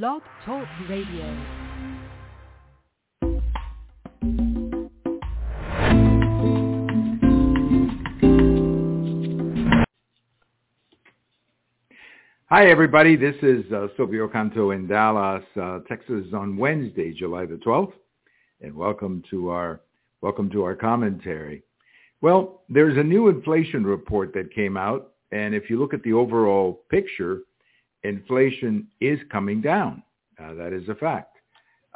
Blog Talk Radio. Hi, everybody. This is uh, Silvio Canto in Dallas, uh, Texas, on Wednesday, July the 12th, and welcome to our welcome to our commentary. Well, there's a new inflation report that came out, and if you look at the overall picture, inflation is coming down. Uh, that is a fact.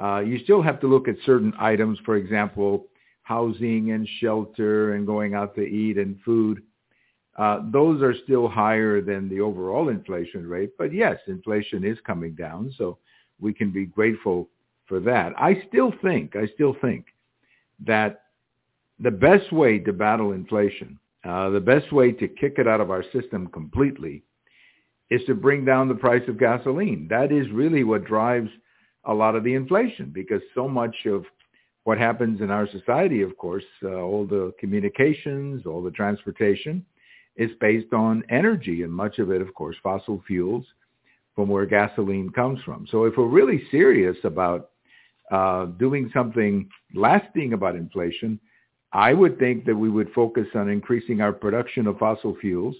Uh, you still have to look at certain items, for example, housing and shelter and going out to eat and food. Uh, those are still higher than the overall inflation rate. But yes, inflation is coming down, so we can be grateful for that. I still think, I still think that the best way to battle inflation, uh, the best way to kick it out of our system completely is to bring down the price of gasoline. That is really what drives a lot of the inflation because so much of what happens in our society, of course, uh, all the communications, all the transportation, is based on energy, and much of it, of course, fossil fuels from where gasoline comes from. So if we're really serious about uh, doing something lasting about inflation, I would think that we would focus on increasing our production of fossil fuels.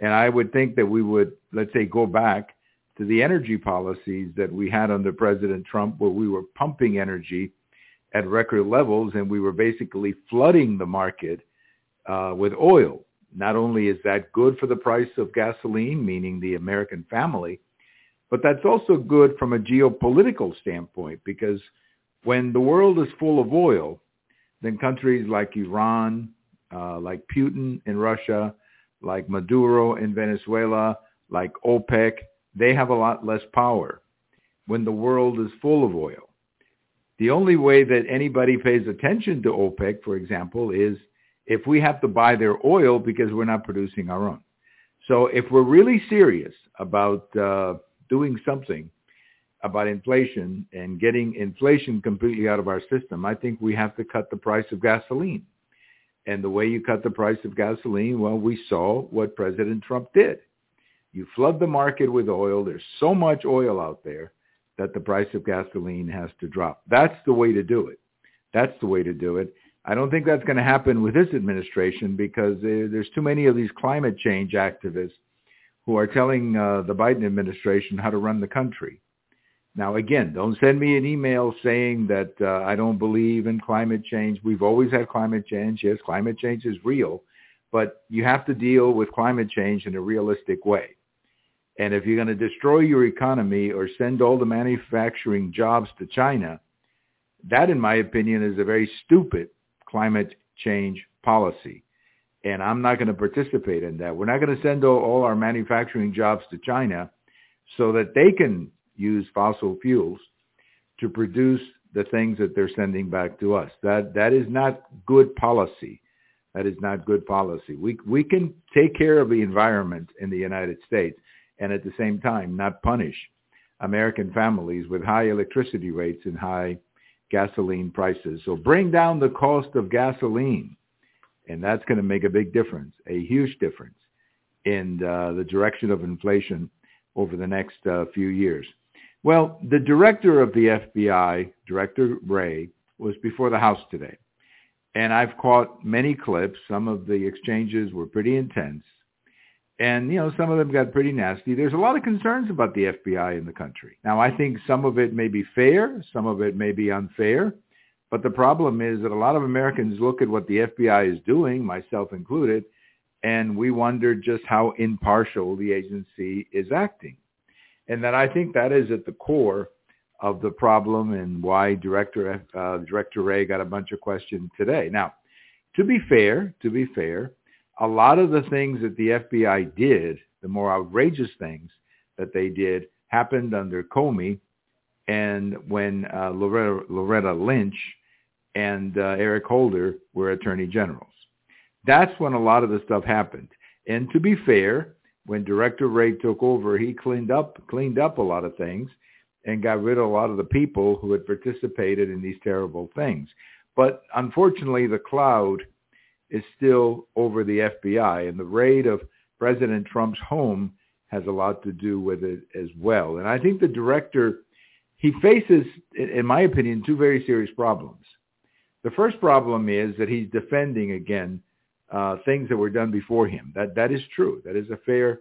And I would think that we would, let's say, go back to the energy policies that we had under President Trump, where we were pumping energy at record levels and we were basically flooding the market uh, with oil. Not only is that good for the price of gasoline, meaning the American family, but that's also good from a geopolitical standpoint because when the world is full of oil, then countries like Iran, uh, like Putin in Russia, like Maduro in Venezuela, like OPEC, they have a lot less power when the world is full of oil. The only way that anybody pays attention to OPEC, for example, is if we have to buy their oil because we're not producing our own. So if we're really serious about uh, doing something about inflation and getting inflation completely out of our system, I think we have to cut the price of gasoline. And the way you cut the price of gasoline, well, we saw what President Trump did. You flood the market with oil. There's so much oil out there that the price of gasoline has to drop. That's the way to do it. That's the way to do it. I don't think that's going to happen with this administration because there's too many of these climate change activists who are telling uh, the Biden administration how to run the country. Now, again, don't send me an email saying that uh, I don't believe in climate change. We've always had climate change. Yes, climate change is real, but you have to deal with climate change in a realistic way. And if you're going to destroy your economy or send all the manufacturing jobs to China, that, in my opinion, is a very stupid climate change policy. And I'm not going to participate in that. We're not going to send all, all our manufacturing jobs to China so that they can use fossil fuels to produce the things that they're sending back to us. That that is not good policy. That is not good policy. We we can take care of the environment in the United States and at the same time not punish American families with high electricity rates and high gasoline prices. So bring down the cost of gasoline, and that's going to make a big difference, a huge difference in uh, the direction of inflation over the next uh, few years. Well, the director of the FBI, Director Wray, was before the House today. And I've caught many clips. Some of the exchanges were pretty intense. And, you know, some of them got pretty nasty. There's a lot of concerns about the FBI in the country. Now, I think some of it may be fair. Some of it may be unfair. But the problem is that a lot of Americans look at what the FBI is doing, myself included, and we wonder just how impartial the agency is acting. And that I think that is at the core of the problem and why Director uh, Director Wray got a bunch of questions today. Now, to be fair, to be fair, a lot of the things that the FBI did, the more outrageous things that they did, happened under Comey and when uh, Loretta, Loretta Lynch and uh, Eric Holder were attorney generals. That's when a lot of the stuff happened. And to be fair, when Director Wray took over, he cleaned up cleaned up a lot of things and got rid of a lot of the people who had participated in these terrible things. But unfortunately, the cloud is still over the FBI, and the raid of President Trump's home has a lot to do with it as well. And I think the director, he faces, in my opinion, two very serious problems. The first problem is that he's defending again uh, things that were done before him. That that is true. That is a fair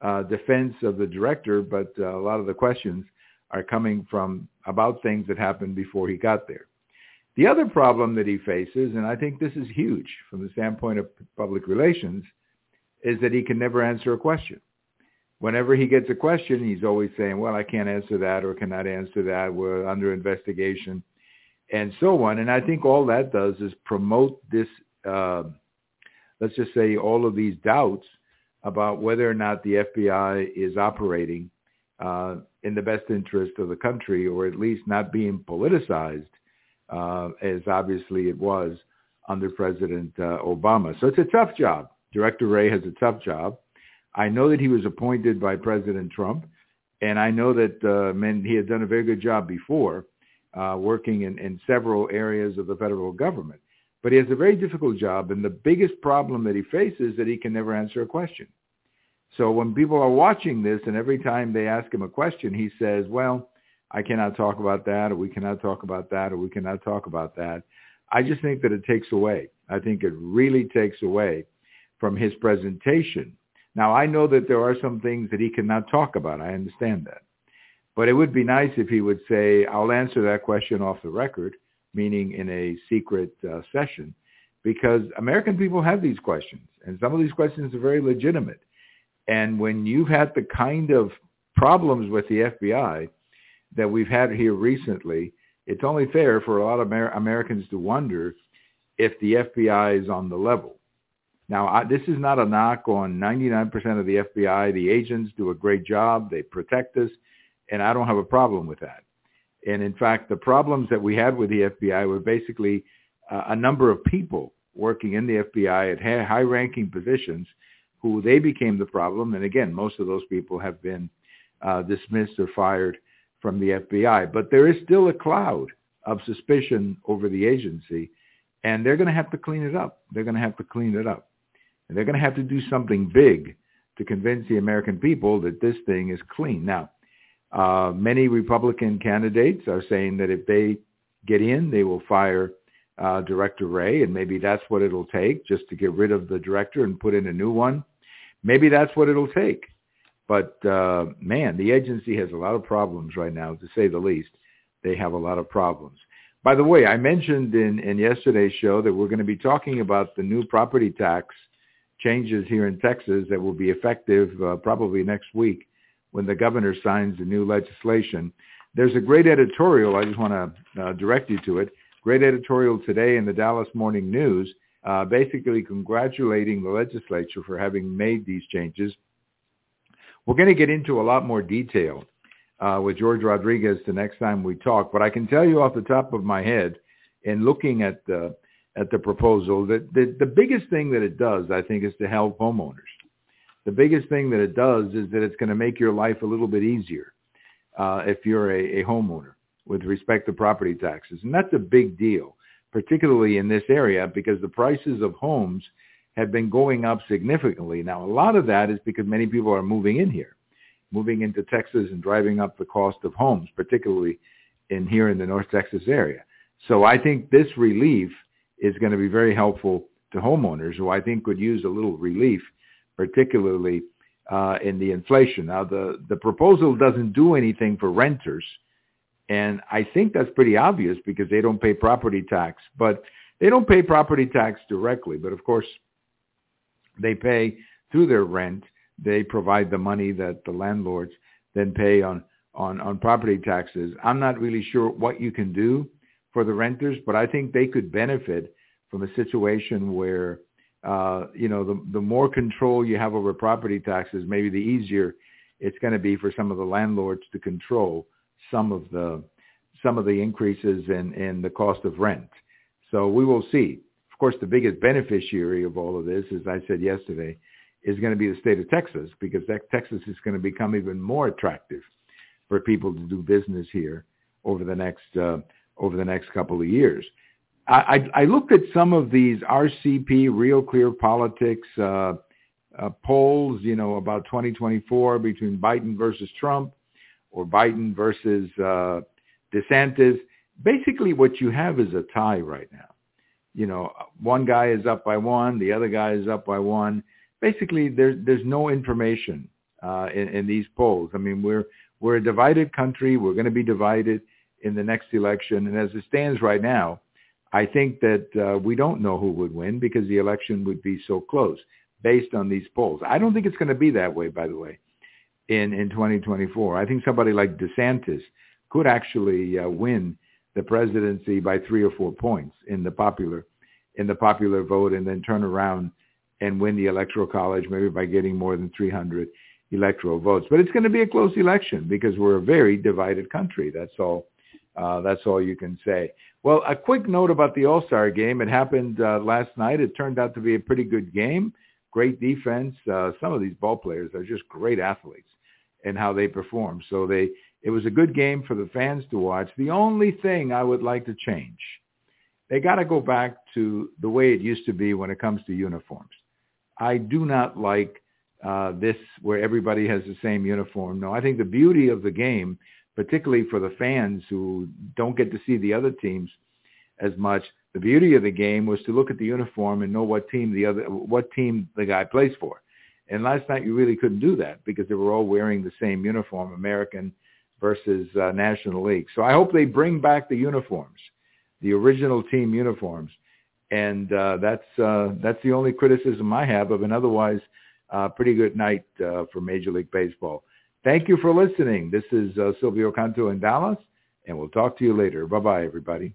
uh, defense of the director, but uh, a lot of the questions are coming from about things that happened before he got there. The other problem that he faces, and I think this is huge from the standpoint of public relations, is that he can never answer a question. Whenever he gets a question, he's always saying, well, I can't answer that or cannot answer that. We're under investigation and so on. And I think all that does is promote this, uh, let's just say all of these doubts about whether or not the FBI is operating uh, in the best interest of the country or at least not being politicized uh, as obviously it was under President uh, Obama. So it's a tough job. Director Wray has a tough job. I know that he was appointed by President Trump, and I know that uh, man, he had done a very good job before uh, working in, in several areas of the federal government. But he has a very difficult job, and the biggest problem that he faces is that he can never answer a question. So when people are watching this, and every time they ask him a question, he says, well, I cannot talk about that, or we cannot talk about that, or we cannot talk about that. I just think that it takes away. I think it really takes away from his presentation. Now, I know that there are some things that he cannot talk about. I understand that. But it would be nice if he would say, I'll answer that question off the record, meaning in a secret uh, session, because American people have these questions, and some of these questions are very legitimate. And when you've had the kind of problems with the FBI that we've had here recently, it's only fair for a lot of Amer- Americans to wonder if the FBI is on the level. Now, I, this is not a knock on 99% of the FBI. The agents do a great job. They protect us, and I don't have a problem with that. And in fact, the problems that we had with the FBI were basically uh, a number of people working in the FBI at high-ranking positions who they became the problem. And again, most of those people have been uh, dismissed or fired from the FBI. But there is still a cloud of suspicion over the agency, and they're going to have to clean it up. They're going to have to clean it up. And they're going to have to do something big to convince the American people that this thing is clean. Now, uh, many Republican candidates are saying that if they get in, they will fire uh, Director Wray, and maybe that's what it'll take just to get rid of the director and put in a new one. Maybe that's what it'll take. But uh, man, the agency has a lot of problems right now, to say the least. They have a lot of problems. By the way, I mentioned in, in yesterday's show that we're going to be talking about the new property tax changes here in Texas that will be effective uh, probably next week when the governor signs the new legislation. There's a great editorial. I just want to uh, direct you to it. Great editorial today in the Dallas Morning News, uh, basically congratulating the legislature for having made these changes. We're going to get into a lot more detail uh, with George Rodriguez the next time we talk, but I can tell you off the top of my head, in looking at the at the proposal, that the, the biggest thing that it does, I think, is to help homeowners. The biggest thing that it does is that it's going to make your life a little bit easier uh, if you're a, a homeowner with respect to property taxes. And that's a big deal, particularly in this area because the prices of homes have been going up significantly. Now, a lot of that is because many people are moving in here, moving into Texas and driving up the cost of homes, particularly in here in the North Texas area. So I think this relief is going to be very helpful to homeowners who I think could use a little relief, particularly uh, in the inflation. Now, the, the proposal doesn't do anything for renters, and I think that's pretty obvious because they don't pay property tax. But they don't pay property tax directly. But of course, they pay through their rent. They provide the money that the landlords then pay on, on, on property taxes. I'm not really sure what you can do for the renters, but I think they could benefit from a situation where, uh, you know, the, the more control you have over property taxes, maybe the easier it's going to be for some of the landlords to control some of the some of the increases in, in the cost of rent. So we will see. Of course, the biggest beneficiary of all of this, as I said yesterday, is going to be the state of Texas because Texas is going to become even more attractive for people to do business here over the next uh, over the next couple of years. I, I, looked at some of these RCP, Real Clear Politics, uh, uh, polls, you know, about 2024 between Biden versus Trump or Biden versus uh, DeSantis. Basically, what you have is a tie right now. You know, one guy is up by one, the other guy is up by one. Basically, there's there's no information uh, in, in these polls. I mean, we're we're a divided country. We're going to be divided in the next election, and as it stands right now, I think that uh, we don't know who would win because the election would be so close based on these polls. I don't think it's going to be that way, by the way, in, in 2024. I think somebody like DeSantis could actually uh, win the presidency by three or four points in the popular in the popular vote and then turn around and win the electoral college maybe by getting more than 300 electoral votes. But it's going to be a close election because we're a very divided country. That's all. Uh, that's all you can say. Well, a quick note about the All-Star game. It happened uh, last night. It turned out to be a pretty good game. Great defense. Uh, some of these ball players are just great athletes in how they perform. So they, it was a good game for the fans to watch. The only thing I would like to change, they got to go back to the way it used to be when it comes to uniforms. I do not like uh, this where everybody has the same uniform. No, I think the beauty of the game, particularly for the fans who don't get to see the other teams as much, the beauty of the game was to look at the uniform and know what team the other, what team the guy plays for. And last night you really couldn't do that because they were all wearing the same uniform, American versus uh, National League. So I hope they bring back the uniforms, the original team uniforms. And uh, that's uh, that's the only criticism I have of an otherwise uh, pretty good night uh, for Major League Baseball. Thank you for listening. This is uh, Silvio Canto in Dallas, and we'll talk to you later. Bye-bye, everybody.